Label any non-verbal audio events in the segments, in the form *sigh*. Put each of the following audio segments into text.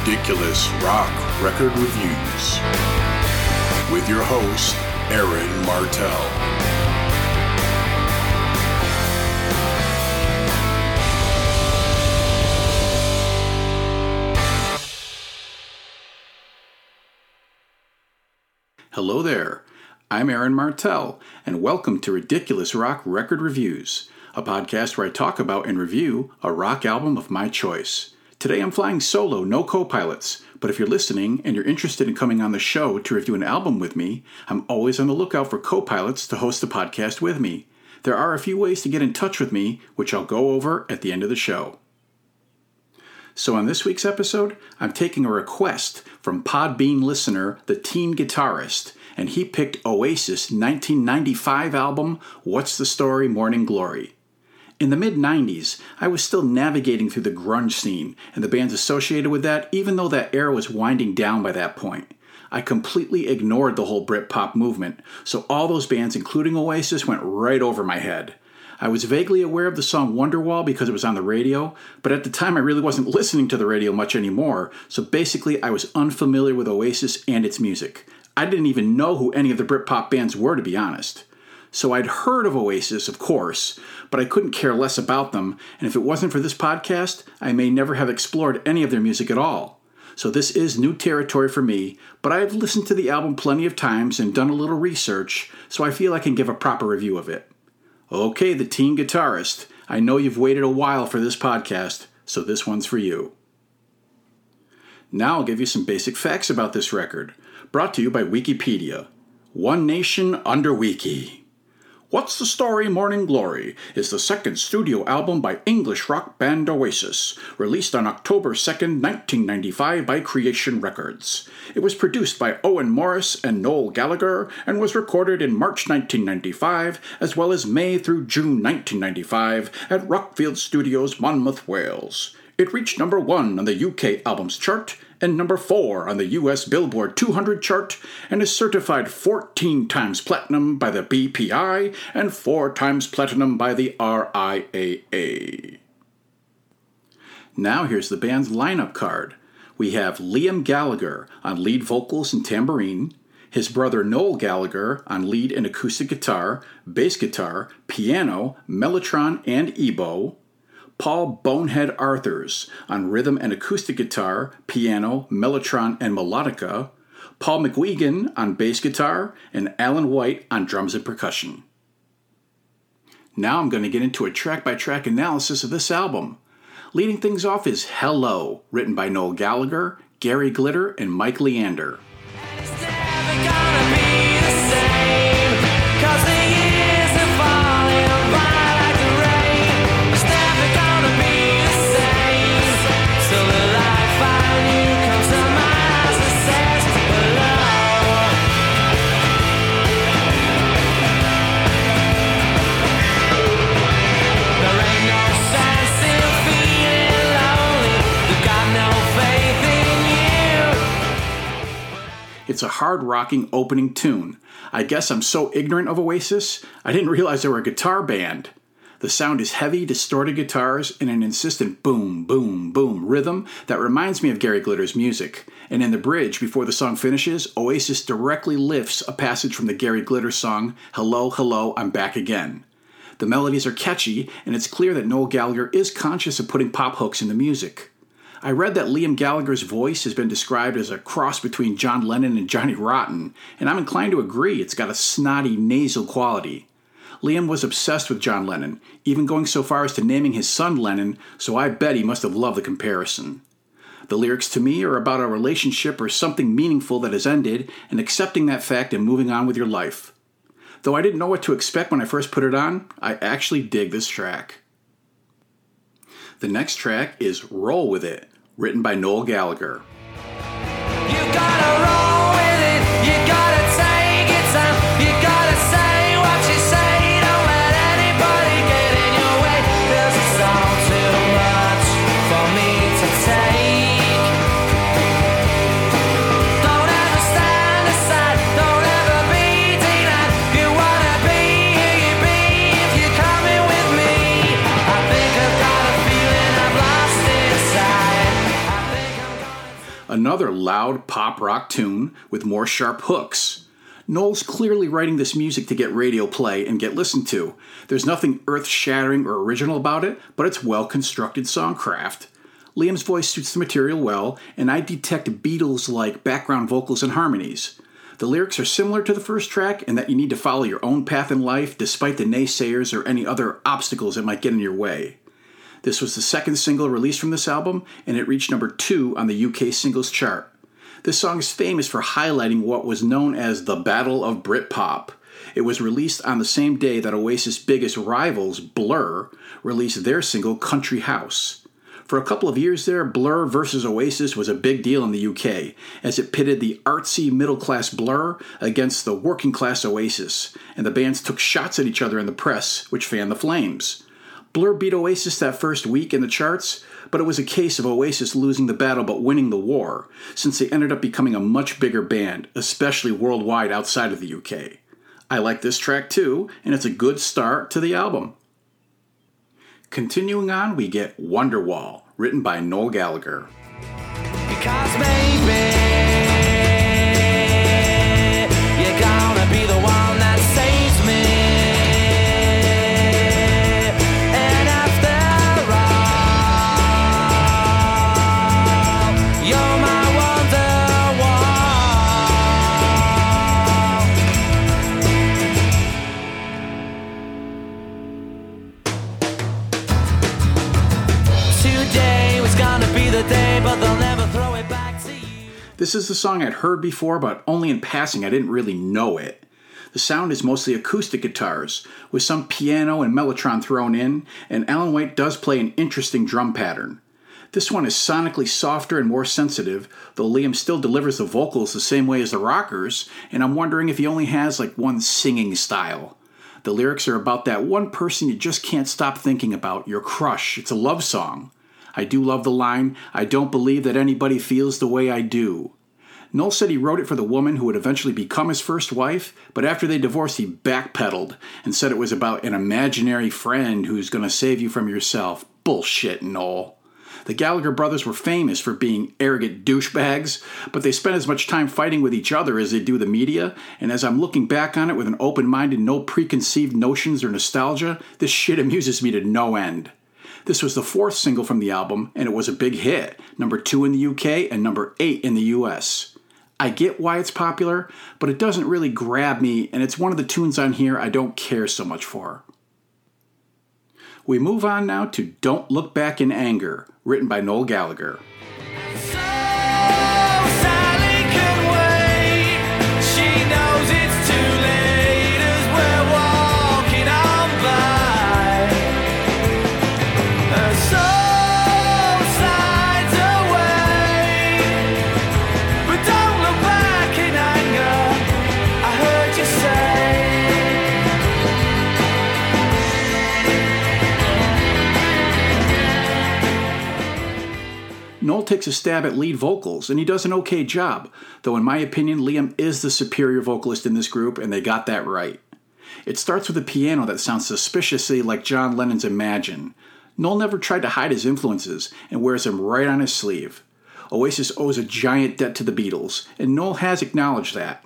Ridiculous Rock Record Reviews with your host, Aaron Martell. Hello there. I'm Aaron Martell, and welcome to Ridiculous Rock Record Reviews, a podcast where I talk about and review a rock album of my choice. Today I'm flying solo, no co pilots, but if you're listening and you're interested in coming on the show to review an album with me, I'm always on the lookout for co pilots to host the podcast with me. There are a few ways to get in touch with me, which I'll go over at the end of the show. So, on this week's episode, I'm taking a request from Podbean listener, the teen guitarist, and he picked Oasis' 1995 album, What's the Story Morning Glory. In the mid 90s, I was still navigating through the grunge scene and the bands associated with that, even though that era was winding down by that point. I completely ignored the whole Britpop movement, so all those bands, including Oasis, went right over my head. I was vaguely aware of the song Wonderwall because it was on the radio, but at the time I really wasn't listening to the radio much anymore, so basically I was unfamiliar with Oasis and its music. I didn't even know who any of the Britpop bands were, to be honest. So I'd heard of Oasis, of course, but I couldn't care less about them, and if it wasn't for this podcast, I may never have explored any of their music at all. So this is new territory for me, but I've listened to the album plenty of times and done a little research, so I feel I can give a proper review of it. Okay, the teen guitarist, I know you've waited a while for this podcast, so this one's for you. Now I'll give you some basic facts about this record, brought to you by Wikipedia. One Nation Under Wiki. What's the Story Morning Glory is the second studio album by English rock band Oasis, released on October 2, 1995 by Creation Records. It was produced by Owen Morris and Noel Gallagher and was recorded in March 1995 as well as May through June 1995 at Rockfield Studios, Monmouth, Wales. It reached number 1 on the UK Albums Chart and number 4 on the US Billboard 200 chart and is certified 14 times platinum by the BPI and 4 times platinum by the RIAA. Now here's the band's lineup card. We have Liam Gallagher on lead vocals and tambourine, his brother Noel Gallagher on lead and acoustic guitar, bass guitar, piano, mellotron, and ebow, Paul Bonehead Arthurs on rhythm and acoustic guitar, piano, mellotron, and melodica, Paul McGuigan on bass guitar, and Alan White on drums and percussion. Now I'm going to get into a track by track analysis of this album. Leading things off is Hello, written by Noel Gallagher, Gary Glitter, and Mike Leander. It's a hard rocking opening tune. I guess I'm so ignorant of Oasis, I didn't realize they were a guitar band. The sound is heavy, distorted guitars and an insistent boom, boom, boom rhythm that reminds me of Gary Glitter's music. And in the bridge, before the song finishes, Oasis directly lifts a passage from the Gary Glitter song, Hello, Hello, I'm Back Again. The melodies are catchy, and it's clear that Noel Gallagher is conscious of putting pop hooks in the music. I read that Liam Gallagher's voice has been described as a cross between John Lennon and Johnny Rotten, and I'm inclined to agree it's got a snotty nasal quality. Liam was obsessed with John Lennon, even going so far as to naming his son Lennon, so I bet he must have loved the comparison. The lyrics to me are about a relationship or something meaningful that has ended and accepting that fact and moving on with your life. Though I didn't know what to expect when I first put it on, I actually dig this track. The next track is Roll With It, written by Noel Gallagher. Loud pop rock tune with more sharp hooks. Noel's clearly writing this music to get radio play and get listened to. There's nothing earth shattering or original about it, but it's well constructed songcraft. Liam's voice suits the material well, and I detect Beatles like background vocals and harmonies. The lyrics are similar to the first track in that you need to follow your own path in life despite the naysayers or any other obstacles that might get in your way. This was the second single released from this album, and it reached number two on the UK singles chart. This song is famous for highlighting what was known as the Battle of Britpop. It was released on the same day that Oasis' biggest rivals, Blur, released their single Country House. For a couple of years there, Blur versus Oasis was a big deal in the UK, as it pitted the artsy middle class Blur against the working class Oasis, and the bands took shots at each other in the press, which fanned the flames. Blur beat Oasis that first week in the charts, but it was a case of Oasis losing the battle but winning the war, since they ended up becoming a much bigger band, especially worldwide outside of the UK. I like this track too, and it's a good start to the album. Continuing on, we get Wonderwall, written by Noel Gallagher. Because This is the song I'd heard before, but only in passing. I didn't really know it. The sound is mostly acoustic guitars, with some piano and mellotron thrown in, and Alan White does play an interesting drum pattern. This one is sonically softer and more sensitive, though Liam still delivers the vocals the same way as the rockers, and I'm wondering if he only has like one singing style. The lyrics are about that one person you just can't stop thinking about, your crush. It's a love song. I do love the line, I don't believe that anybody feels the way I do. Noel said he wrote it for the woman who would eventually become his first wife, but after they divorced, he backpedaled and said it was about an imaginary friend who's going to save you from yourself. Bullshit, Noel. The Gallagher brothers were famous for being arrogant douchebags, but they spent as much time fighting with each other as they do the media, and as I'm looking back on it with an open mind and no preconceived notions or nostalgia, this shit amuses me to no end. This was the fourth single from the album, and it was a big hit, number two in the UK and number eight in the US. I get why it's popular, but it doesn't really grab me, and it's one of the tunes on here I don't care so much for. We move on now to Don't Look Back in Anger, written by Noel Gallagher. Takes a stab at lead vocals, and he does an okay job, though, in my opinion, Liam is the superior vocalist in this group, and they got that right. It starts with a piano that sounds suspiciously like John Lennon's Imagine. Noel never tried to hide his influences and wears them right on his sleeve. Oasis owes a giant debt to the Beatles, and Noel has acknowledged that.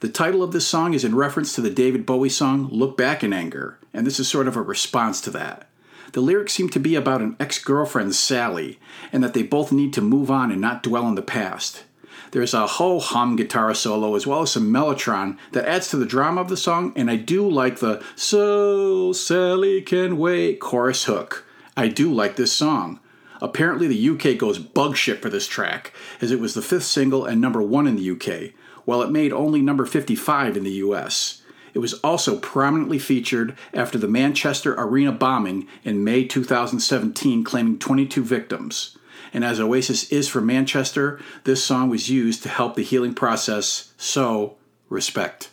The title of this song is in reference to the David Bowie song Look Back in Anger, and this is sort of a response to that. The lyrics seem to be about an ex girlfriend, Sally, and that they both need to move on and not dwell on the past. There's a ho hum guitar solo as well as some mellotron that adds to the drama of the song, and I do like the So Sally Can Wait chorus hook. I do like this song. Apparently, the UK goes bug shit for this track, as it was the fifth single and number one in the UK, while it made only number 55 in the US. It was also prominently featured after the Manchester Arena bombing in May 2017, claiming 22 victims. And as Oasis is for Manchester, this song was used to help the healing process, so respect.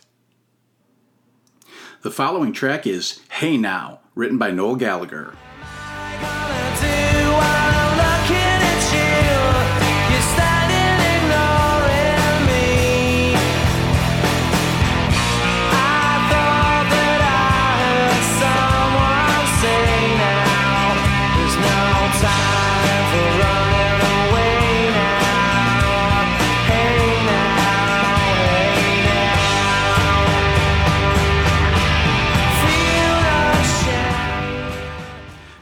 The following track is Hey Now, written by Noel Gallagher.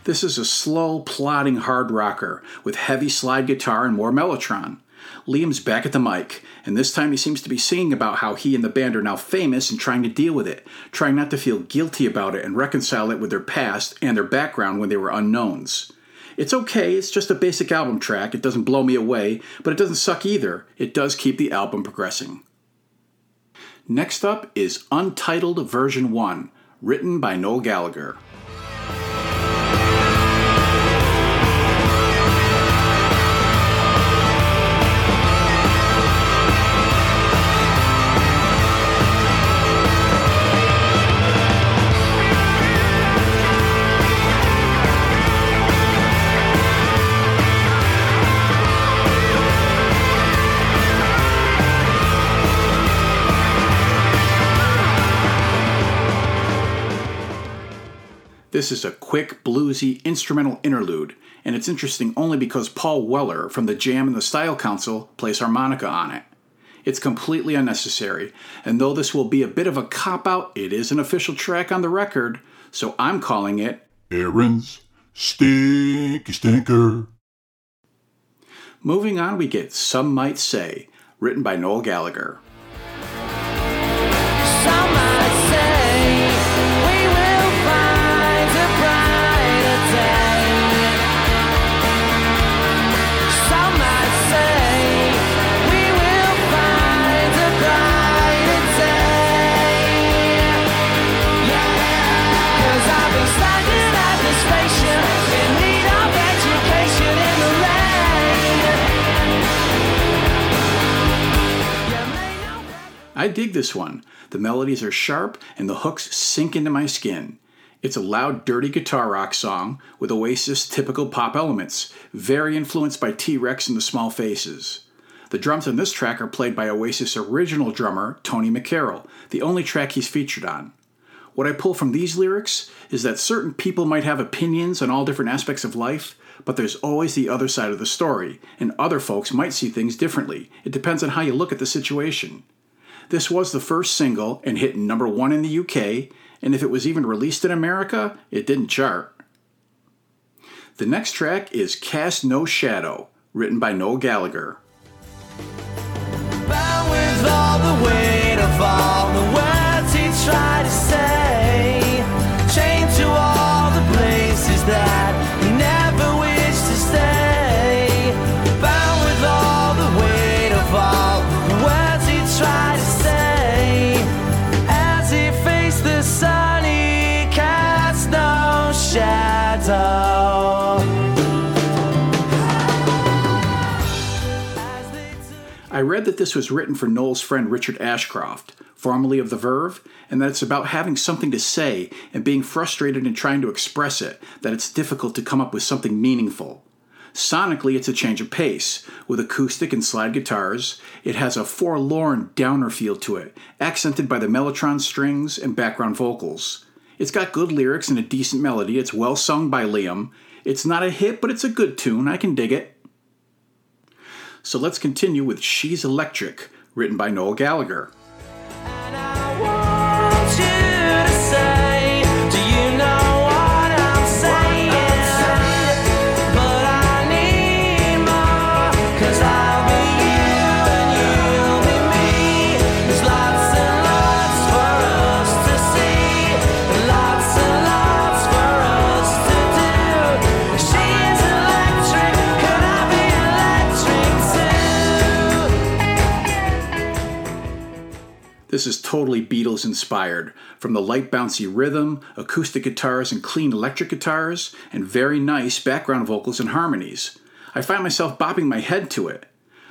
This is a slow, plodding hard rocker with heavy slide guitar and more mellotron. Liam's back at the mic, and this time he seems to be singing about how he and the band are now famous and trying to deal with it, trying not to feel guilty about it and reconcile it with their past and their background when they were unknowns. It's okay, it's just a basic album track, it doesn't blow me away, but it doesn't suck either. It does keep the album progressing. Next up is Untitled Version 1, written by Noel Gallagher. This is a quick, bluesy, instrumental interlude, and it's interesting only because Paul Weller from the Jam and the Style Council plays harmonica on it. It's completely unnecessary, and though this will be a bit of a cop out, it is an official track on the record, so I'm calling it Aaron's Stinky Stinker. Moving on, we get Some Might Say, written by Noel Gallagher. I dig this one. The melodies are sharp and the hooks sink into my skin. It's a loud, dirty guitar rock song with Oasis typical pop elements, very influenced by T Rex and the Small Faces. The drums on this track are played by Oasis original drummer Tony McCarroll, the only track he's featured on. What I pull from these lyrics is that certain people might have opinions on all different aspects of life, but there's always the other side of the story, and other folks might see things differently. It depends on how you look at the situation. This was the first single and hit number one in the UK, and if it was even released in America, it didn't chart. The next track is Cast No Shadow, written by Noel Gallagher. Bound with all the weight of all the words he tried read that this was written for Noel's friend Richard Ashcroft, formerly of The Verve, and that it's about having something to say and being frustrated and trying to express it, that it's difficult to come up with something meaningful. Sonically, it's a change of pace. With acoustic and slide guitars, it has a forlorn downer feel to it, accented by the mellotron strings and background vocals. It's got good lyrics and a decent melody. It's well sung by Liam. It's not a hit, but it's a good tune. I can dig it. So let's continue with She's Electric, written by Noel Gallagher. This is totally Beatles inspired, from the light bouncy rhythm, acoustic guitars, and clean electric guitars, and very nice background vocals and harmonies. I find myself bobbing my head to it.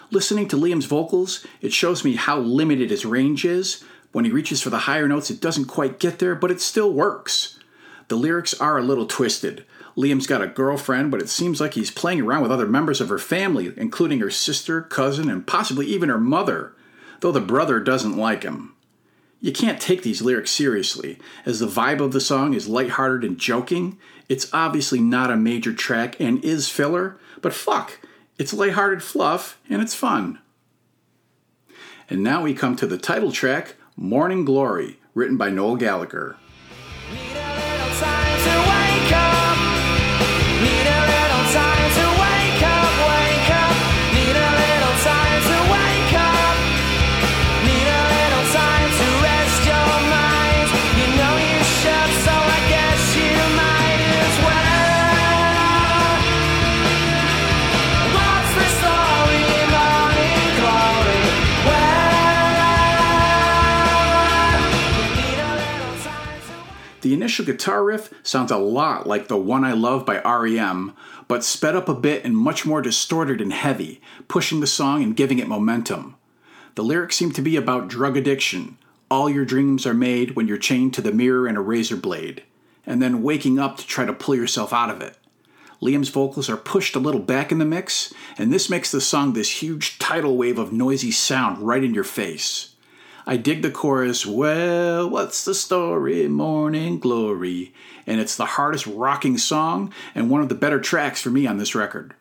Listening to Liam's vocals, it shows me how limited his range is. When he reaches for the higher notes, it doesn't quite get there, but it still works. The lyrics are a little twisted. Liam's got a girlfriend, but it seems like he's playing around with other members of her family, including her sister, cousin, and possibly even her mother, though the brother doesn't like him. You can't take these lyrics seriously, as the vibe of the song is lighthearted and joking. It's obviously not a major track and is filler, but fuck, it's lighthearted fluff and it's fun. And now we come to the title track, Morning Glory, written by Noel Gallagher. Initial guitar riff sounds a lot like The One I Love by REM, but sped up a bit and much more distorted and heavy, pushing the song and giving it momentum. The lyrics seem to be about drug addiction. All your dreams are made when you're chained to the mirror and a razor blade, and then waking up to try to pull yourself out of it. Liam's vocals are pushed a little back in the mix, and this makes the song this huge tidal wave of noisy sound right in your face. I dig the chorus, Well, what's the story? Morning glory. And it's the hardest rocking song and one of the better tracks for me on this record.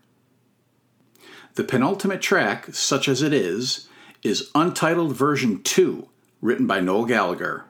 The penultimate track, such as it is, is Untitled Version 2, written by Noel Gallagher.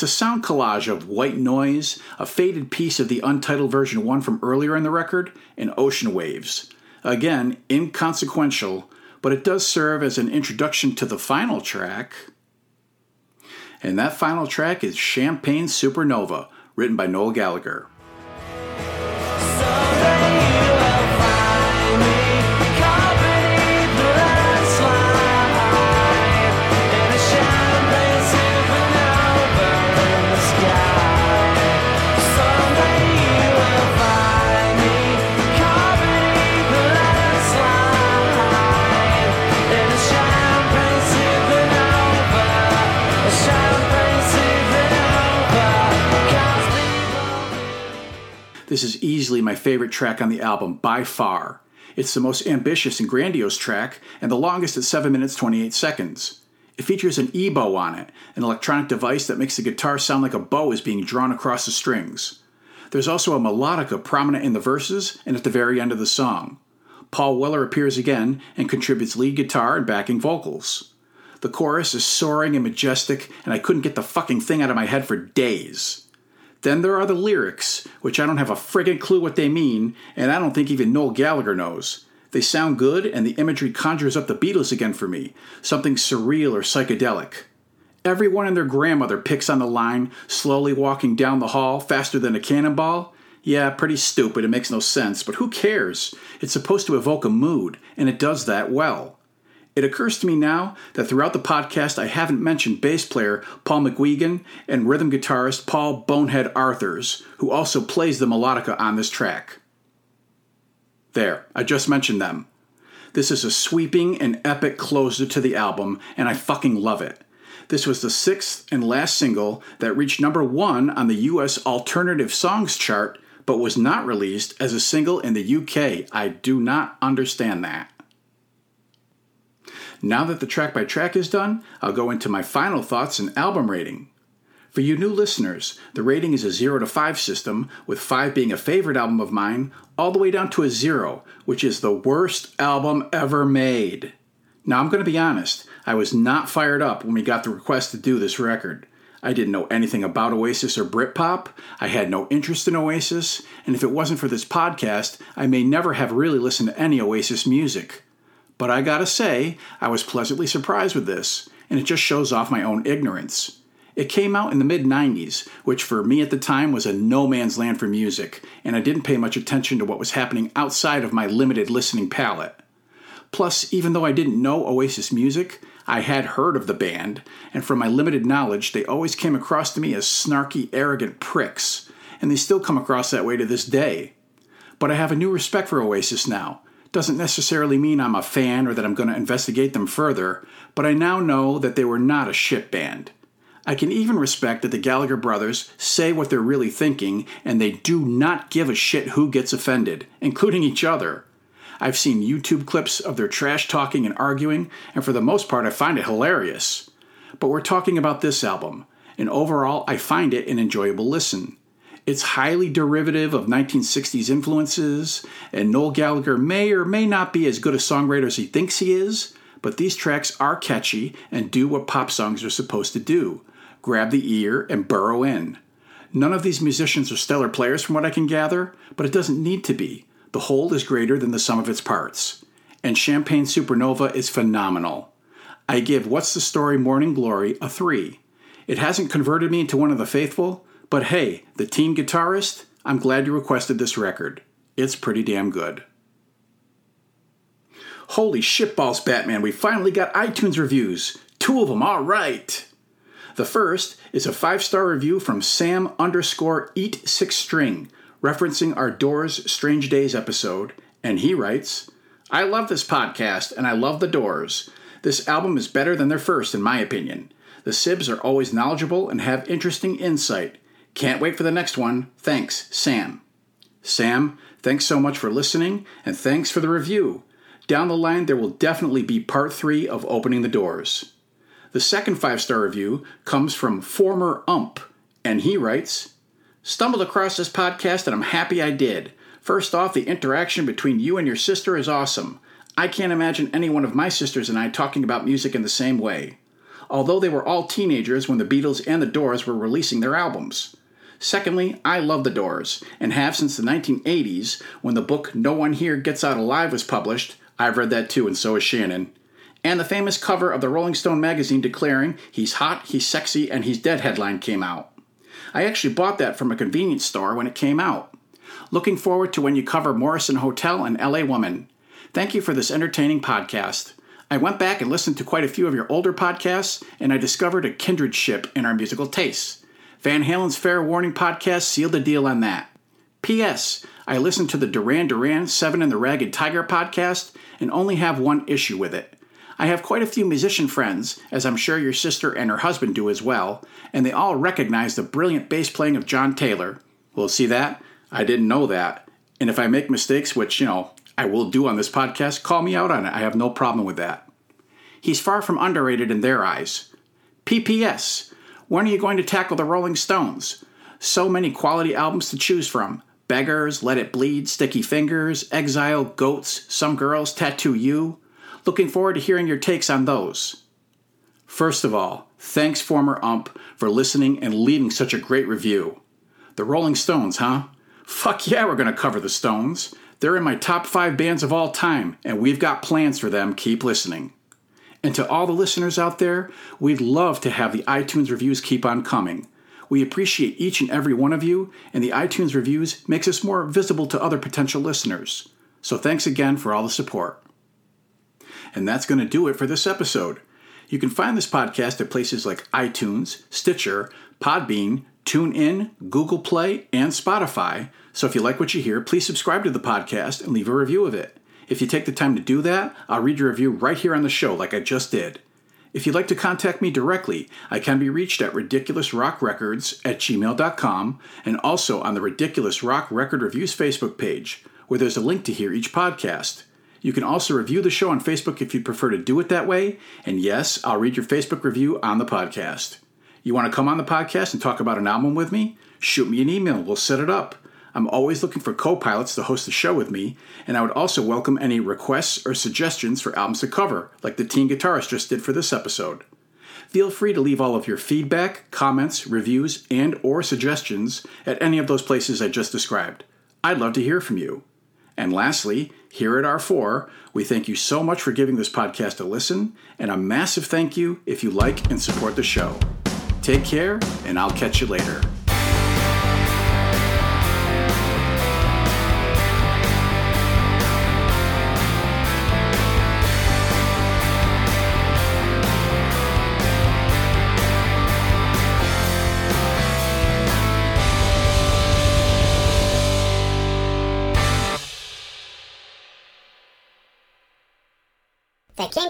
It's a sound collage of white noise, a faded piece of the untitled version 1 from earlier in the record, and ocean waves. Again, inconsequential, but it does serve as an introduction to the final track. And that final track is Champagne Supernova, written by Noel Gallagher. This is easily my favorite track on the album by far. It's the most ambitious and grandiose track, and the longest at 7 minutes 28 seconds. It features an E-bow on it, an electronic device that makes the guitar sound like a bow is being drawn across the strings. There's also a melodica prominent in the verses and at the very end of the song. Paul Weller appears again and contributes lead guitar and backing vocals. The chorus is soaring and majestic, and I couldn't get the fucking thing out of my head for days. Then there are the lyrics, which I don't have a friggin' clue what they mean, and I don't think even Noel Gallagher knows. They sound good, and the imagery conjures up the Beatles again for me, something surreal or psychedelic. Everyone and their grandmother picks on the line, slowly walking down the hall faster than a cannonball. Yeah, pretty stupid, it makes no sense, but who cares? It's supposed to evoke a mood, and it does that well. It occurs to me now that throughout the podcast I haven't mentioned bass player Paul McGuigan and rhythm guitarist Paul Bonehead Arthurs, who also plays the melodica on this track. There, I just mentioned them. This is a sweeping and epic closer to the album, and I fucking love it. This was the sixth and last single that reached number one on the US Alternative Songs chart, but was not released as a single in the UK. I do not understand that. Now that the track by track is done, I'll go into my final thoughts and album rating. For you new listeners, the rating is a 0 to 5 system, with 5 being a favorite album of mine, all the way down to a 0, which is the worst album ever made. Now, I'm going to be honest, I was not fired up when we got the request to do this record. I didn't know anything about Oasis or Britpop, I had no interest in Oasis, and if it wasn't for this podcast, I may never have really listened to any Oasis music. But I gotta say, I was pleasantly surprised with this, and it just shows off my own ignorance. It came out in the mid 90s, which for me at the time was a no man's land for music, and I didn't pay much attention to what was happening outside of my limited listening palette. Plus, even though I didn't know Oasis music, I had heard of the band, and from my limited knowledge, they always came across to me as snarky, arrogant pricks, and they still come across that way to this day. But I have a new respect for Oasis now. Doesn't necessarily mean I'm a fan or that I'm going to investigate them further, but I now know that they were not a shit band. I can even respect that the Gallagher brothers say what they're really thinking and they do not give a shit who gets offended, including each other. I've seen YouTube clips of their trash talking and arguing, and for the most part, I find it hilarious. But we're talking about this album, and overall, I find it an enjoyable listen. It's highly derivative of 1960s influences, and Noel Gallagher may or may not be as good a songwriter as he thinks he is, but these tracks are catchy and do what pop songs are supposed to do grab the ear and burrow in. None of these musicians are stellar players from what I can gather, but it doesn't need to be. The whole is greater than the sum of its parts. And Champagne Supernova is phenomenal. I give What's the Story Morning Glory a 3. It hasn't converted me into one of the faithful, but hey, the teen guitarist, I'm glad you requested this record. It's pretty damn good. Holy shitballs, Batman, we finally got iTunes reviews. Two of them, all right. The first is a five star review from Sam underscore eat six string, referencing our Doors Strange Days episode, and he writes, I love this podcast and I love the Doors. This album is better than their first, in my opinion. The Sibs are always knowledgeable and have interesting insight. Can't wait for the next one. Thanks, Sam. Sam, thanks so much for listening, and thanks for the review. Down the line, there will definitely be part three of Opening the Doors. The second five star review comes from former ump, and he writes Stumbled across this podcast and I'm happy I did. First off, the interaction between you and your sister is awesome. I can't imagine any one of my sisters and I talking about music in the same way. Although they were all teenagers when the Beatles and the Doors were releasing their albums. Secondly, I love the Doors, and have since the 1980s when the book No One Here Gets Out Alive was published. I've read that too, and so has Shannon. And the famous cover of the Rolling Stone magazine declaring, He's hot, he's sexy, and he's dead headline came out. I actually bought that from a convenience store when it came out. Looking forward to when you cover Morrison Hotel and LA Woman. Thank you for this entertaining podcast. I went back and listened to quite a few of your older podcasts, and I discovered a kindred ship in our musical tastes. Van Halen's Fair Warning podcast sealed the deal on that. P.S. I listened to the Duran Duran Seven and the Ragged Tiger podcast and only have one issue with it. I have quite a few musician friends, as I'm sure your sister and her husband do as well, and they all recognize the brilliant bass playing of John Taylor. Well, see that? I didn't know that. And if I make mistakes, which, you know, I will do on this podcast, call me out on it. I have no problem with that. He's far from underrated in their eyes. PPS. When are you going to tackle the Rolling Stones? So many quality albums to choose from. Beggars, Let It Bleed, Sticky Fingers, Exile, Goats, Some Girls, Tattoo You. Looking forward to hearing your takes on those. First of all, thanks, former ump, for listening and leaving such a great review. The Rolling Stones, huh? Fuck yeah, we're to cover the Stones. They're in my top five bands of all time, and we've got plans for them. Keep listening. And to all the listeners out there, we'd love to have the iTunes reviews keep on coming. We appreciate each and every one of you, and the iTunes reviews makes us more visible to other potential listeners. So thanks again for all the support. And that's going to do it for this episode. You can find this podcast at places like iTunes, Stitcher, Podbean, TuneIn, Google Play, and Spotify. So if you like what you hear, please subscribe to the podcast and leave a review of it. If you take the time to do that, I'll read your review right here on the show, like I just did. If you'd like to contact me directly, I can be reached at ridiculousrockrecords at gmail.com and also on the Ridiculous Rock Record Reviews Facebook page, where there's a link to hear each podcast. You can also review the show on Facebook if you'd prefer to do it that way, and yes, I'll read your Facebook review on the podcast. You want to come on the podcast and talk about an album with me? Shoot me an email, we'll set it up. I'm always looking for co pilots to host the show with me, and I would also welcome any requests or suggestions for albums to cover, like the teen guitarist just did for this episode. Feel free to leave all of your feedback, comments, reviews, and or suggestions at any of those places I just described. I'd love to hear from you. And lastly, here at R4, we thank you so much for giving this podcast a listen, and a massive thank you if you like and support the show. Take care, and I'll catch you later.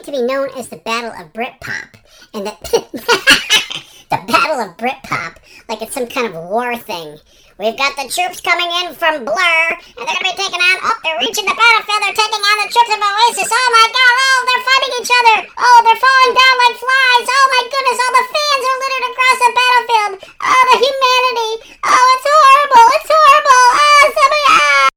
came to be known as the Battle of Britpop, and *laughs* the Battle of Britpop, like it's some kind of war thing. We've got the troops coming in from Blur, and they're gonna be taking on. Oh, they're reaching the battlefield. They're taking on the troops of Oasis. Oh my God! Oh, they're fighting each other. Oh, they're falling down like flies. Oh my goodness! All the fans are littered across the battlefield. Oh, the humanity. Oh, it's horrible. It's horrible. Oh, somebody. Ah!